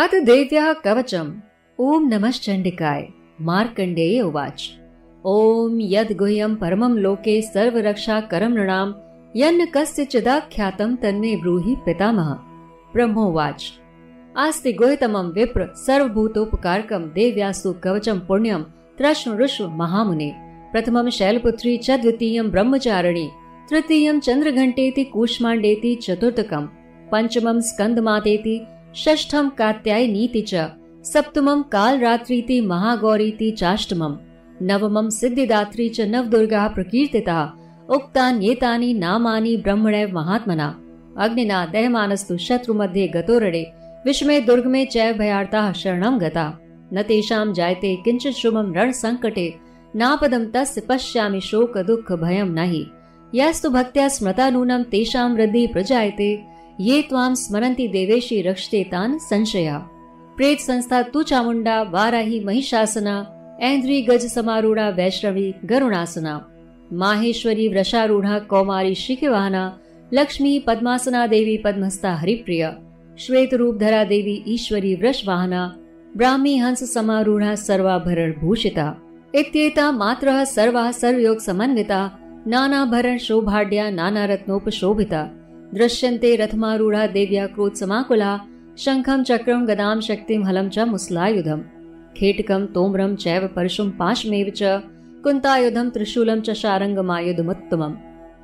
अथ देव्यः कवचम् ॐ नमश्चण्डिकाय मार्कण्डेय उवाच। ॐ यद्गुह्यं परमं लोके सर्वरक्षाकरं नृणां यन्न कस्यचिदाख्यातं तन्मे ब्रूहि पितामह। ब्रह्मोवाच आस्ति गुह्यतमं विप्र सर्वभूतोपकारकं देव्यास्तु कवचं पुण्यं त्रश्मऋष्व महामुने। प्रथमं शैलपुत्री च द्वितीयं ब्रह्मचारिणी, तृतीयं चन्द्रघण्टेति कूष्माण्डेति चतुर्थकं पञ्चमं स्कन्दमातेति षष्ठम कात्यायनीति च, सप्तमं कालरात्रीति महागौरीति चाष्टमं, नवमं सिद्धिदात्री च नवदुर्गा प्रकीर्तिता उक्तान्येतानि नामानि ब्रह्मणैव महात्मना। अग्निना दहमानस्तु शत्रुमध्ये गतोरडे, विषमे दुर्गमे चैव भयार्ताः शरणं गता। न तेषां जायते किञ्चित् शुभं रणसङ्कटे, नापदं तस्य पश्यामि शोक दुःख भयं न हि यस्तु भक्त्या स्मृता नूनं तेषां वृद्धि प्रजायते ये त्वां स्मरन्ति देवेशी रक्षते तान् संशया। प्रेत संस्था तु चामुण्डा, वाराही, महिषासना, ऐन्द्री, गज समारूढ़ा वैष्णवी गरुणासना। माहेश्वरी, वृषारूढ़ा, कौमारी श्रीकेवाहना लक्ष्मी, पद्मासना देवी, पद्मस्ता, हरिप्रिय। श्वेत रूप धरा देवी, ईश्वरी, वृषवाहना, ब्राह्मी, हंस समारूढ़ा सर्वाभरण भूषिता इत्येता मात्रः सर्वाः सर्वयोग समन्विता शोभाढ्या नाना रत्नोपशोभिता दृश्यन्ते रथमारूढ़ा देव्या क्रोध समाकुला, शङ्खं चक्रं गदां शक्तिं हलं च मुस्लायुधम्। खेटकं, तोम्रं, चैव परशुं पाशमेव च कुन्तायुधं, त्रिशूलं च शारङ्गमायुधमुत्तमम्।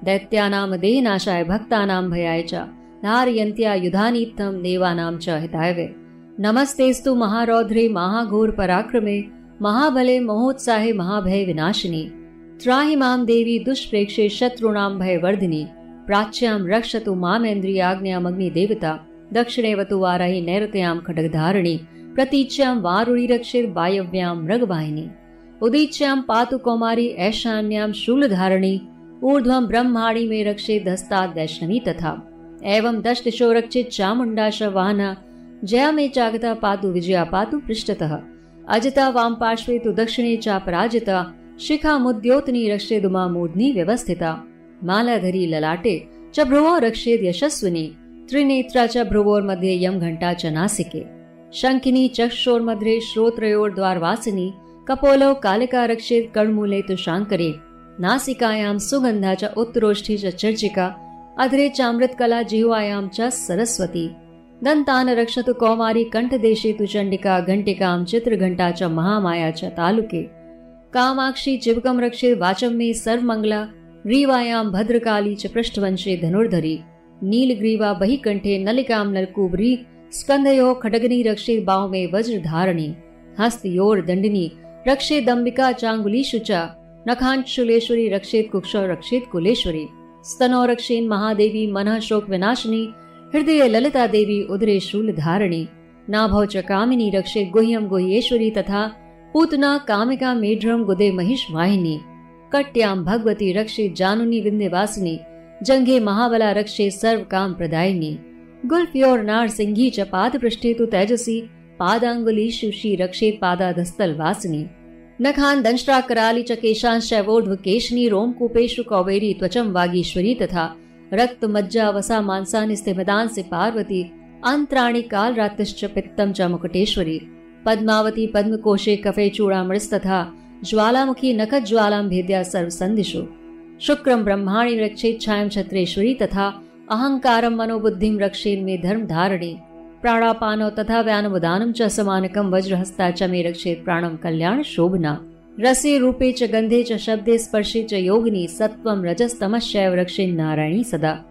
दैत्यानां देहनाशाय भक्तानां भयाय च धारयन्त्या युधानीत्थं देवानां च हिताय वे। नमस्तेस्तु महारौद्रे महाघोर पराक्रमे महाबले महोत्साहे महाभय विनाशिनी त्राहि माँ देवी दुष्प्रेक्षे शत्रूणां भयवर्धिनी। प्राच्यां रक्षतु मामेन्द्रियाज्ञामग्निदेवता दक्षिणेवतु वाराहि नैरत्यां खड्गधारिणी, प्रतीच्यां वारुणि रक्षेत् वायव्यां मृगवाहिनी, उदीच्यां पातु कौमारी ऐशान्यां शूलधारिणी, ऊर्ध्वं ब्रह्माणि मे रक्षेत् दस्तात् वैष्णवी तथा। एवं दश दिशो रक्षित चामुण्डाश वाहना, जया मे चागता पातु विजया पातु पृष्ठतः। अजता वाम पार्श्वे तु दक्षिणे चापराजिता, शिखा मुद्योतनी रक्षेदुमा मूर्ध्नि व्यवस्थिता। मालाधरी ललाटे च भ्रुवो रक्षेद यशस्विनी त्रिनेत्रा च भ्रुवोर्मध्ये यम घंटा च नासिके शंखिनी चक्षोर्मध्ये श्रोत्रयोर्द्वारवासिनी कपोलो कालिका रक्षेत कर्णमूले तु शांकरे नासिकायां सुगंधा च उत्तरोष्ठी च चर्चिका, अधरे चामृतकला जिह्वायां च सरस्वती, दन्तान रक्षतु कौमारी कंठदेशे तु चण्डिका घण्टिकां चित्रघण्टा च महामाया च तालुके, कामाक्षी रक्षे वाचम में सर्वमंगला ग्रीवायां भद्रकाली च पृष्ठवंशे धनुर्धरी, नीलग्रीवा बहिकण्ठे नलिकां नलकुबरी स्कन्धयो खड्गनी रक्षे बाहु में वज्रधारिणी, हस्तयोर दण्डिनी, रक्षे दम्बिका चाङ्गुलीषु च, नखांशुलेश्वरी रक्षेत कुक्षौ रक्षेत कुलेश्वरी, स्तनो रक्षेन महादेवी मनः शोक विनाशिनी, हृदय ललिता देवी उदरे शूल धारिणी नाभौ च कामिनी रक्षे गुह्यम गुह्येश्वरी तथा पूतना कामिका मेढ्रम गुदे महिष वाहिनी। कट्याम भगवती रक्षे जानुनी विंध्यवासिनी, जंघे महाबला रक्षे सर्व काम प्रदायिनी गुल्फ्योर नार सिंही च पाद पृष्ठे तु तेजसी, पादांगुली शुषी रक्षे पादाधस्तल वासिनी। नखान दंष्ट्रा कराली च केशांश वोर्ध्व केशनी, रोम कूपेशु कौबेरी त्वचम वागीश्वरी तथा रक्त मज्जा वसा मांसानि स्थिमदान से पार्वती अंतराणि काल रातिश्च पित्तम च मुकुटेश्वरी। पद्मावती, पद्मकोशे कफे चूड़ामृस तथा ज्वालामुखी नखत ज्वालां भेद्या सर्वसन्दिषु शुक्रं ब्रह्माणि रक्षेच्छायां छत्रेश्वरी तथा अहङ्कारं मनोबुद्धिं रक्षेन्मे धर्मधारिणी। प्राणापानौ तथा व्यानमुदानं च समानकं वज्रहस्ता च मे रक्षेत् प्राणं कल्याण शोभना। रसे रूपे च गन्धे च शब्दे स्पर्शे च योगिनी सत्त्वं रजस्तमश्चैव रक्षेन् नारायणी सदा।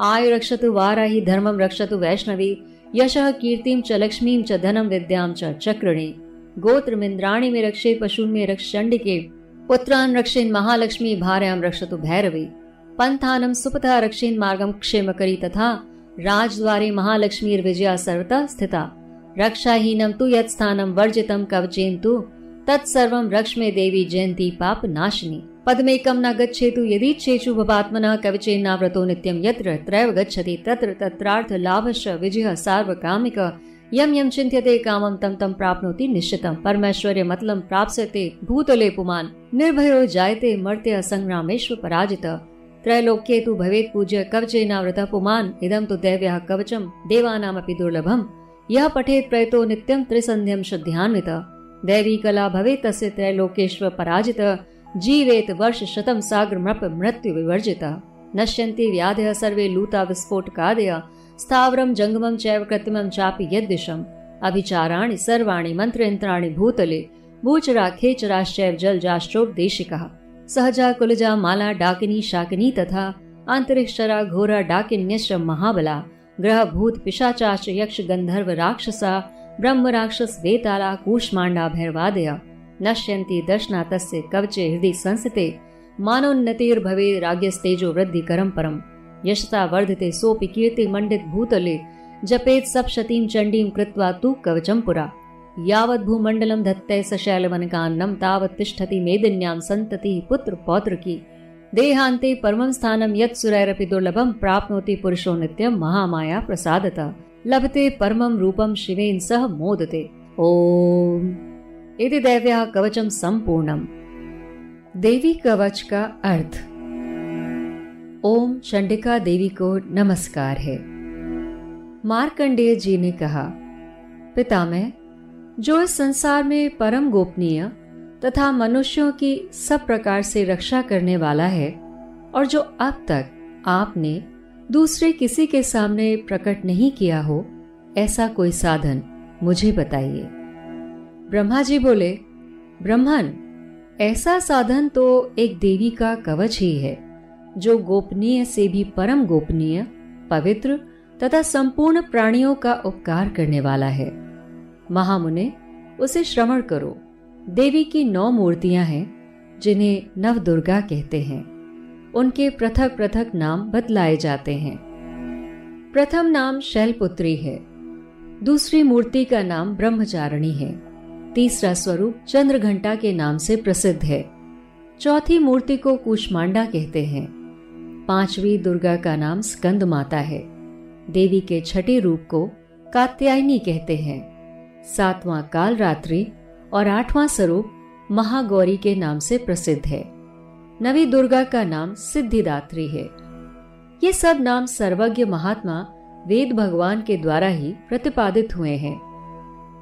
आयु रक्षतु वाराहि, धर्मं रक्षतु वैष्णवी, यशः, कीर्तिं च लक्ष्मीं च धनं विद्यां च चक्रिणी। गोत्र मिंद्राणी में रक्षे पशु में रक्ष चंडिके पुत्रान रक्षेन महालक्ष्मी भार्याम रक्षतु भैरवी। पंथानम सुपथा रक्षेन क्षेम करी तथा राजद्वारे महालक्ष्मी विजया सर्वता स्थिता। रक्षाहीनम तु यत् स्थानम वर्जितम कवचेन तु तत्सर्वं रक्ष में देवी जयंती पाप नाशिनी। पद्मेकं न गच्छेतु, यदि चेचु भवात्मनः कवचेन्नाव्रतो नित्यं यत्र त्रैव गच्छति, तत्र तत्रार्थ लाभश्च विजयः सार्वकामिक यम यम चिंत्यते कामम तम तम प्राप्नोति निश्चितम परमेश्वर्य मतलम प्राप्स्यते भूतले पुमान। निर्भयो जायते मर्त्य असंग्रामेश्व पराजित। त्रैलोक्ये तु भवेत् पूज्य कवचेनावृतः पुमान्। इदं तु दैव्यः कवचम् देवानामपि दुर्लभम्। यह पठेत प्रयतो नित्यं त्रिसन्ध्यं शुद्ध्यान्वित। दैवी कला भवे तस्य त्रैलोकेश्वर पराजित। जीवेत वर्ष शतम सागर मृप मृत्यु विवर्जित नश्यन्ति व्याधय सर्वे लूता विस्फोटकादय। स्थावरम जंगमम चैव कृत्रिमम चापि यद्दिशम अभिचाराणि, सर्वाणि मंत्रयंत्राणि भूतले भूचरा खेचराश्चैव जल जाष्ट्रोपदेशिकः सहजा, कुलजा, माला, डाकिनी, शाकिनी तथा अंतरिक्षरा घोरा डाकिन्यश्च महाबला ग्रह भूत पिशाचाच यक्ष गंधर्व राक्षसा, ब्रह्म, राक्षस, वेताला कूष्मांडा भैरवादय। नश्यन्ति, दर्शना, तस्य कवचे हृदय संस्थिते, मानोन्नतिर्भवे, राज्यस्तेजो, वृद्धि करम परम। यशता वर्धते सोपि कीर्ति मंडित भूतले, जपेत सप्शतीं चंडीं कृत्वा तु कवचम पुरा यावत् भूमण्डलं धत्ते सशैलवनकान्नं तावत् तिष्ठति मेदिन्यां सन्ततिः पुत्र पौत्र की देहान्ते परमं स्थानं यत् सुरैरपि दुर्लभं प्राप्नोति पुरुषो नित्यं महामाया प्रसादत। लभते परमं रूपं शिवेन सह मोदते। ओम इति दैव्या कवचम संपूर्णम देवी कवच का अर्थ। ओम चंडिका देवी को नमस्कार है। मार्कंडेय जी ने कहा पिता में जो इस संसार में परम गोपनीय तथा मनुष्यों की सब प्रकार से रक्षा करने वाला है और जो अब तक आपने दूसरे किसी के सामने प्रकट नहीं किया हो, ऐसा कोई साधन मुझे बताइए। ब्रह्मा जी बोले, ब्रह्मन, ऐसा साधन तो एक देवी का कवच ही है। जो गोपनीय से भी परम गोपनीय, पवित्र तथा संपूर्ण प्राणियों का उपकार करने वाला है। महामुने उसे श्रवण करो। देवी की नौ मूर्तियाँ हैं, जिन्हें नव दुर्गा कहते हैं। उनके पृथक पृथक नाम बतलाए जाते हैं। प्रथम नाम शैलपुत्री है। दूसरी मूर्ति का नाम ब्रह्मचारिणी है। तीसरा स्वरूप चंद्र घंटा के नाम से प्रसिद्ध है। चौथी मूर्ति को कुष्मांडा कहते हैं। पांचवी दुर्गा का नाम स्कंद माता है। देवी के छठे रूप को कात्यायनी कहते हैं। सातवां काल रात्रि और आठवां स्वरूप महागौरी के नाम से प्रसिद्ध है। नवी दुर्गा का नाम सिद्धिदात्री है। ये सब नाम सर्वज्ञ महात्मा वेद भगवान के द्वारा ही प्रतिपादित हुए हैं।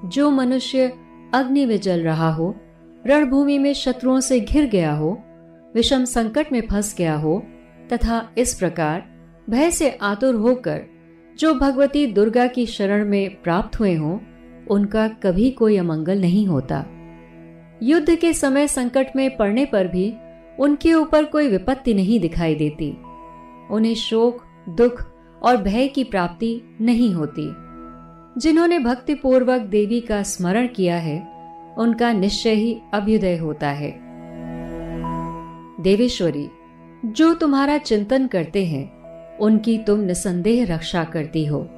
जो मनुष्य अग्नि में जल रहा हो, रणभूमि में शत्रुओं से घिर गया हो, विषम संकट में फंस गया हो तथा इस प्रकार भय से आतुर होकर जो भगवती दुर्गा की शरण में प्राप्त हुए हों, उनका कभी कोई अमंगल नहीं होता। युद्ध के समय संकट में पड़ने पर भी उनके ऊपर कोई विपत्ति नहीं दिखाई देती। उन्हें शोक, दुख और भय की प्राप्ति नहीं होती। जिन्होंने भक्ति पूर्वक देवी का स्मरण किया है, उनका निश्चय ही अभ्युदय होता है। देवेश्वरी जो तुम्हारा चिंतन करते हैं, उनकी तुम निसंदेह रक्षा करती हो।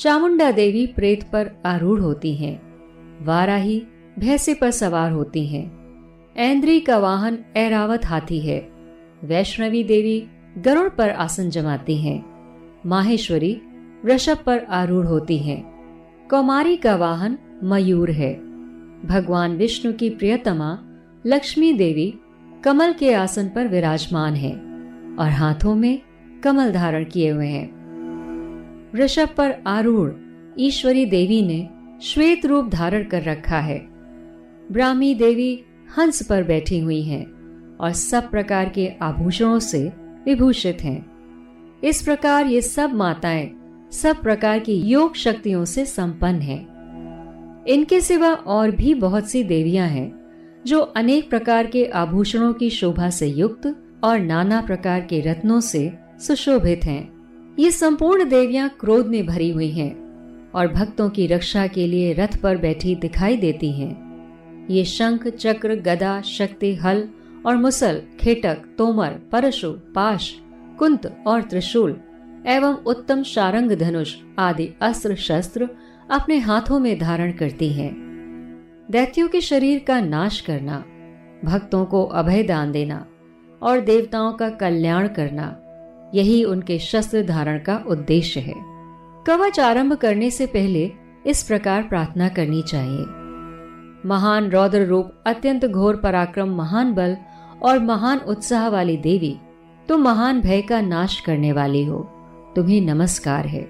चामुंडा देवी प्रेत पर आरूढ़ होती हैं, वाराही भैंसे पर सवार होती हैं। ऐन्द्री का वाहन ऐरावत हाथी है, वैष्णवी देवी गरुड़ पर आसन जमाती हैं, माहेश्वरी वृषभ पर आरूढ़ होती हैं। कौमारी का वाहन मयूर है, भगवान विष्णु की प्रियतमा लक्ष्मी देवी कमल के आसन पर विराजमान है और हाथों में कमल धारण किए हुए हैं। ऋषभ पर आरूढ़ ईश्वरी देवी ने श्वेत रूप धारण कर रखा है। ब्राह्मी देवी हंस पर बैठी हुई हैं और सब प्रकार के आभूषणों से विभूषित हैं। इस प्रकार ये सब माताएँ सब प्रकार की योग शक्तियों से संपन्न हैं। इनके सिवा और भी बहुत सी देवियाँ हैं। जो अनेक प्रकार के आभूषणों की शोभा से युक्त और नाना प्रकार के रत्नों से सुशोभित हैं। ये संपूर्ण देवियाँ क्रोध में भरी हुई हैं और भक्तों की रक्षा के लिए रथ पर बैठी दिखाई देती हैं। ये शंख, चक्र, गदा, शक्ति, हल और मुसल, खेटक, तोमर, परशु, पाश, कुंत और त्रिशूल एवं उत्तम शारंग धनुष आदि अस्त्र शस्त्र अपने हाथों में धारण करती हैं। दैत्यों के शरीर का नाश करना, भक्तों को अभय दान देना और देवताओं का कल्याण करना, यही उनके शस्त्र धारण का उद्देश्य है। कवच आरंभ करने से पहले इस प्रकार प्रार्थना करनी चाहिए। महान रौद्र रूप अत्यंत घोर पराक्रम, महान बल और महान उत्साह वाली देवी, तुम महान भय का नाश करने वाली हो। तुम्हें नमस्कार है।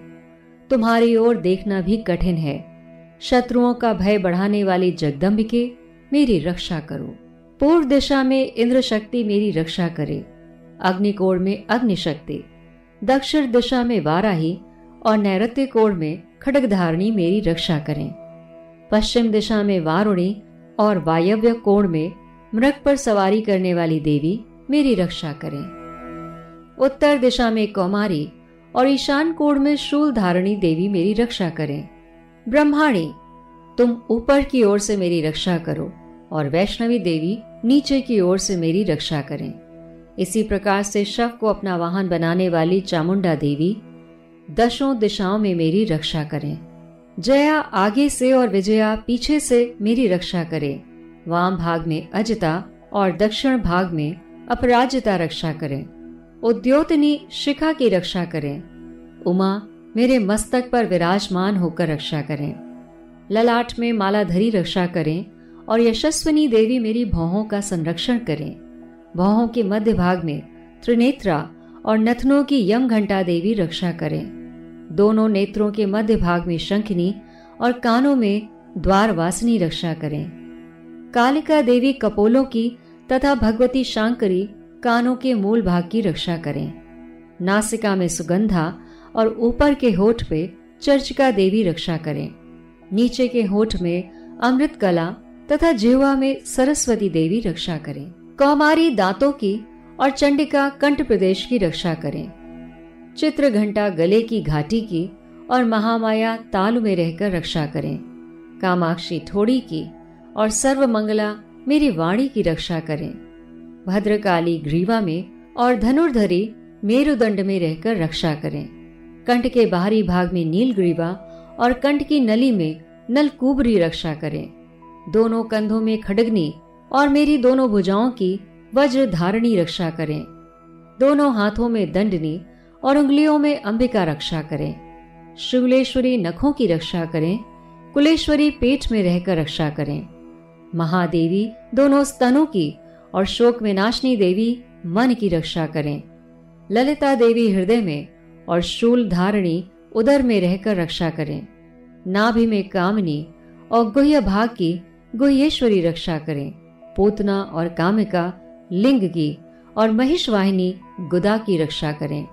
तुम्हारी ओर देखना भी कठिन है। शत्रुओं का भय बढ़ाने वाली जगदम्बिके, मेरी रक्षा करो। पूर्व दिशा में इंद्र शक्ति मेरी रक्षा करे। अग्निकोण में अग्नि शक्ति दक्षिण दिशा में वाराही और नैऋत्य कोण में खड़गधारणी मेरी रक्षा करें। पश्चिम दिशा में वारुणी और वायव्य कोण में मृग पर सवारी करने वाली देवी मेरी रक्षा करें। उत्तर दिशा में कौमारी और ईशान कोण में शूल धारणी देवी मेरी रक्षा करें। ब्रह्माणी, तुम ऊपर की ओर से मेरी रक्षा करो और वैष्णवी देवी नीचे की ओर से मेरी रक्षा करें। इसी प्रकार से शव को अपना वाहन बनाने वाली चामुंडा देवी दशों दिशाओं में मेरी रक्षा करें। जया आगे से और विजया पीछे से मेरी रक्षा करे। वाम भाग में अजता और दक्षिण भाग में अपराजिता रक्षा करें। उद्योतनी शिखा की रक्षा करें। उमा मेरे मस्तक पर विराजमान होकर रक्षा करें। ललाट में मालाधरी रक्षा करें और यशस्वनी देवी मेरी भौहों का संरक्षण करें। भौहों के मध्य भाग में त्रिनेत्रा और नथनों की यम घंटा देवी रक्षा करें। दोनों नेत्रों के मध्य भाग में शंखनी और कानों में द्वार वासनी रक्षा करें। कालिका देवी कपोलों की तथा भगवती शांकरी कानों के मूल भाग की रक्षा करें। नासिका में सुगंधा और ऊपर के होठ पे चर्चिका देवी रक्षा करें। नीचे के होठ में अमृत कला तथा जिहवा में सरस्वती देवी रक्षा करें। कौमारी दांतों की और चंडिका कंठ प्रदेश की रक्षा करें। चित्र घंटा गले की घाटी की और महामाया ताल में रहकर रक्षा करें। कामाक्षी थोड़ी की और सर्वमंगला मेरी वाणी की रक्षा करें। भद्रकाली ग्रीवा में और धनुर्धरी मेरुदंड में रहकर रक्षा करें। कंठ के बाहरी भाग में नील ग्रीवा और कंठ की नली में नलकुबरी रक्षा करें। दोनों कंधों में खडगनी और मेरी दोनों भुजाओं की वज्र धारणी रक्षा करें। दोनों हाथों में दंडनी और उंगलियों में अंबिका रक्षा करें। शिवलेश्वरी नखों की रक्षा करें, कुलेश्वरी पेट में रहकर रक्षा करें। महादेवी दोनों स्तनों की और शोक विनाशनी देवी मन की रक्षा करें। ललिता देवी हृदय में और शूल धारणी उदर में रहकर रक्षा करें। नाभि में कामनी और गुह्य भाग की गुह्येश्वरी रक्षा करें। पूतना और कामिका लिंग की और महिष वाहिनी गुदा की रक्षा करें।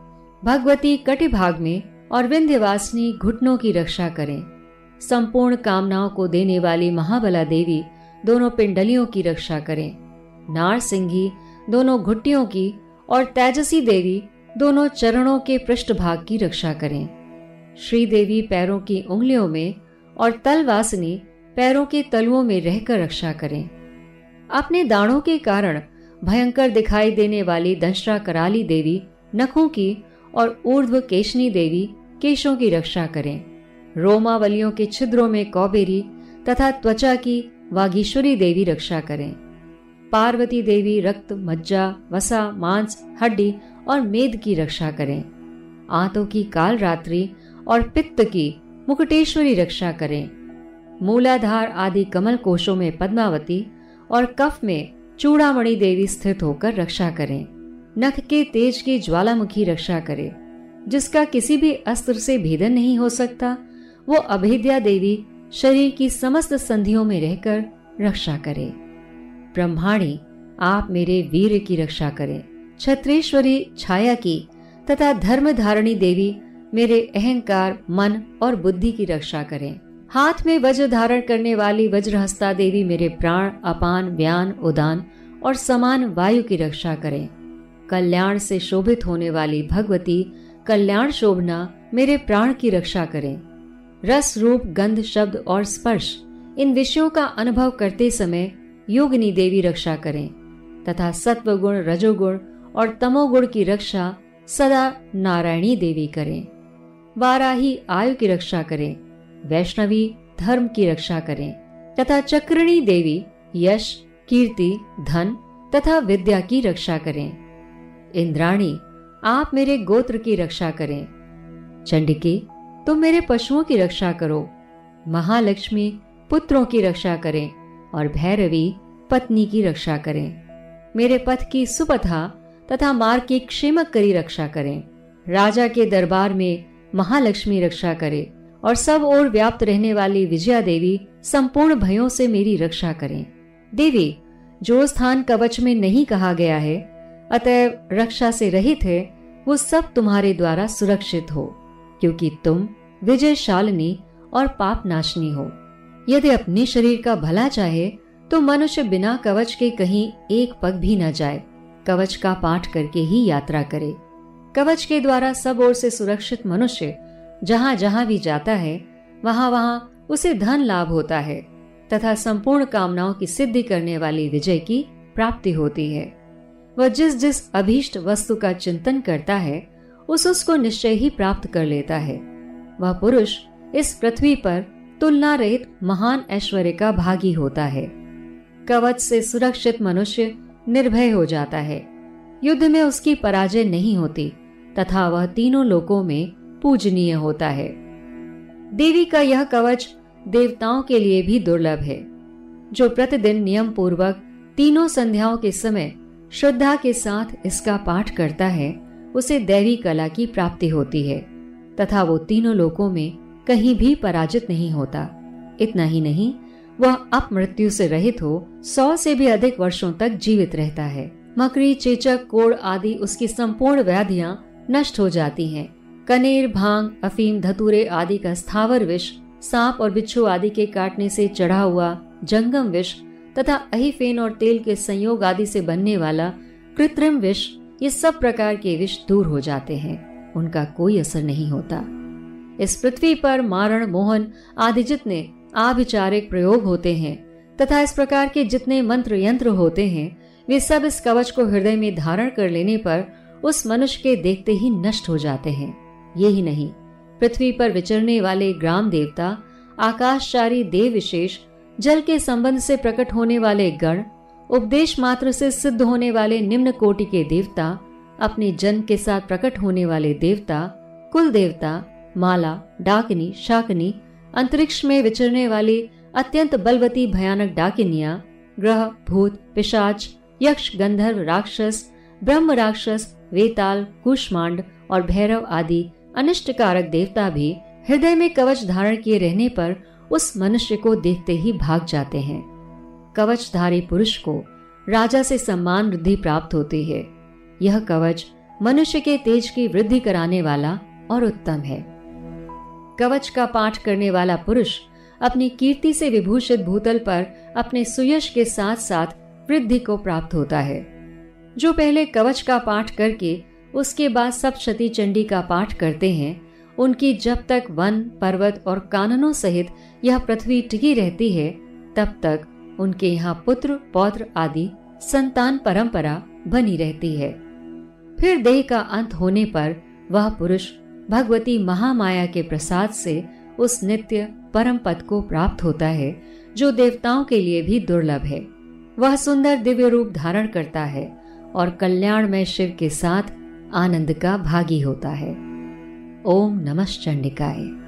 भगवती कटि भाग में और विंध्यवासिनी घुटनों की रक्षा करें। संपूर्ण कामनाओं को देने वाली महाबला देवी दोनों पिंडलियों की रक्षा करें। नार सिंघी दोनों घुट्टियों की और तेजसी देवी दोनों चरणों के पृष्ठभाग की रक्षा करें। श्री देवी पैरों की उंगलियों में और तलवासिनी पैरों के तलुओं में रहकर रक्षा करें। अपने दाणों के कारण भयंकर दिखाई देने वाली दंशरा कराली देवी, नखों की और ऊर्ध्व केशनी देवी केशों की रक्षा करें। रोमावलियों के छिद्रों में कौबेरी तथा त्वचा की वागीश्वरी देवी रक्षा करें। पार्वती देवी रक्त, मज्जा, वसा, मांस, हड्डी और मेद की रक्षा करें। आंतों की काल रात्रि और पित्त की मुकुटेश्वरी रक्षा करें। मूलाधार आदि कमल कोशों में पद्मावती और कफ में चूड़ामणि देवी स्थित होकर रक्षा करें। नख के तेज की ज्वालामुखी रक्षा करे। जिसका किसी भी अस्त्र से भेदन नहीं हो सकता, वो अभेद्या देवी शरीर की समस्त संधियों में रहकर रक्षा करे। ब्रह्माणी, आप मेरे वीर की रक्षा करें। छत्रेश्वरी छाया की तथा धर्म धारणी देवी मेरे अहंकार, मन और बुद्धि की रक्षा करें। हाथ में वज्र धारण करने वाली वज्रहस्ता देवी मेरे प्राण, अपान, व्यान, उदान और समान वायु की रक्षा करें। कल्याण से शोभित होने वाली भगवती कल्याण शोभना मेरे प्राण की रक्षा करें। रस रूप, गंध, शब्द और स्पर्श इन विषयों का अनुभव करते समय योगनी देवी रक्षा करें तथा सत्व गुण रजोगुण और तमोगुण की रक्षा सदा नारायणी देवी करें। वाराही आयु की रक्षा करें, वैष्णवी धर्म की रक्षा करें, तथा चक्रिणी देवी यश, कीर्ति, धन तथा विद्या की रक्षा करें। इंद्राणी, आप मेरे गोत्र की रक्षा करें। चंडिके, तुम मेरे पशुओं की रक्षा करो, महालक्ष्मी पुत्रों की रक्षा करें और भैरवी पत्नी की रक्षा करें। मेरे पथ की सुपथा तथा मार्ग की क्षेमक करी रक्षा करें। राजा के दरबार में महालक्ष्मी रक्षा करे और सब ओर व्याप्त रहने वाली विजया देवी संपूर्ण भयों से मेरी रक्षा करें। देवी, जो स्थान कवच में नहीं कहा गया है, अतएव रक्षा से रहित है, वो सब तुम्हारे द्वारा सुरक्षित हो, क्योंकि तुम विजय शालिनी और पाप नाशनी हो। यदि अपने शरीर का भला चाहे तो मनुष्य बिना कवच के कहीं एक पग भी न जाए। कवच का पाठ करके ही यात्रा करे। कवच के द्वारा सब ओर से सुरक्षित मनुष्य, जहाँ जहाँ भी जाता है, वहाँ वहाँ उसे धन लाभ होता है, तथा संपूर्ण कामनाओं की सिद्धि करने वाली विजय की प्राप्ति होती है। वह जिस जिस अभीष्ट वस्तु का चिंतन करता है, उस उसको निश्चय ही प्राप्त कर लेता है। वह पुरुष इस पृथ्वी पर तुलना रहित महान ऐश्वर्य का भागी होता है। कवच से सुरक्षित मनुष्य निर्भय हो जाता है। युद्ध में उसकी पराजय नहीं होती, तथा वह तीनों लोकों में पूजनीय होता है। देवी का यह कवच देवताओं के लिए भी दुर्लभ है, जो प्रतिदिन नियम पूर्वक तीनों संध्याओं के समय श्रद्धा के साथ इसका पाठ करता है, उसे दैवी कला की प्राप्ति होती है, तथा वो तीनों लोकों में कहीं भी पराजित नहीं होता। इतना ही नहीं वह अपमृत्यु से रहित हो, सौ से भी अधिक वर्षों तक जीवित रहता है। मकड़ी चेचक कोड़ आदि उसकी संपूर्ण व्याधियाँ नष्ट हो जाती हैं। कनेर, भाँग, अफीम, धतूरे आदि का स्थावर विष, सांप और बिच्छू आदि के काटने से चढ़ा हुआ जंगम विष तथा अहिफेन और तेल के संयोग आदि से बनने वाला कृत्रिम विष, ये सब प्रकार के विष दूर हो जाते हैं। उनका कोई असर नहीं होता। इस पृथ्वी पर मारण, मोहन आदि जितने आभिचारिक प्रयोग होते हैं, तथा इस प्रकार के जितने मंत्र यंत्र होते हैं, वे सब इस कवच को हृदय में धारण कर लेने पर उस मनुष्य के देखते ही नष्ट हो जाते हैं। यही नहीं, पृथ्वी पर विचरने वाले ग्राम देवता, आकाशचारी देव विशेष, जल के संबंध से प्रकट होने वाले गण, उपदेश मात्र से सिद्ध होने वाले निम्न कोटि के देवता, अपने जन्म के साथ प्रकट होने वाले देवता, कुल देवता, माला, डाकनी, शाकनी अंतरिक्ष में विचरने वाली अत्यंत बलवती, भयानक डाकिनिया, ग्रह, भूत, पिशाच, यक्ष, गंधर्व राक्षस, ब्रह्म राक्षस, वेताल, कुष्मांड और भैरव आदि अनिष्टकारक देवता भी हृदय में कवच धारण किए रहने पर उस मनुष्य को देखते ही भाग जाते हैं। कवचधारी पुरुष को राजा से सम्मान वृद्धि प्राप्त होती है। यह कवच मनुष्य के तेज की वृद्धि कराने वाला और उत्तम है। कवच का पाठ करने वाला पुरुष अपनी कीर्ति से विभूषित भूतल पर अपने सुयश के साथ साथ वृद्धि को प्राप्त होता है। जो पहले कवच का पाठ करके उसके बाद सप्तशती चंडी का पाठ करते हैं, उनकी जब तक वन, पर्वत और काननों सहित यह पृथ्वी टिकी रहती है, तब तक उनके यहाँ पुत्र, पौत्र आदि संतान परंपरा बनी रहती है। फिर देह का अंत होने पर वह पुरुष भगवती महामाया के प्रसाद से उस नित्य परम पद को प्राप्त होता है, जो देवताओं के लिए भी दुर्लभ है। वह सुंदर दिव्य रूप धारण करता है और कल्याण में शिव के साथ आनंद का भागी होता है। ओम नमः चंडिकाय।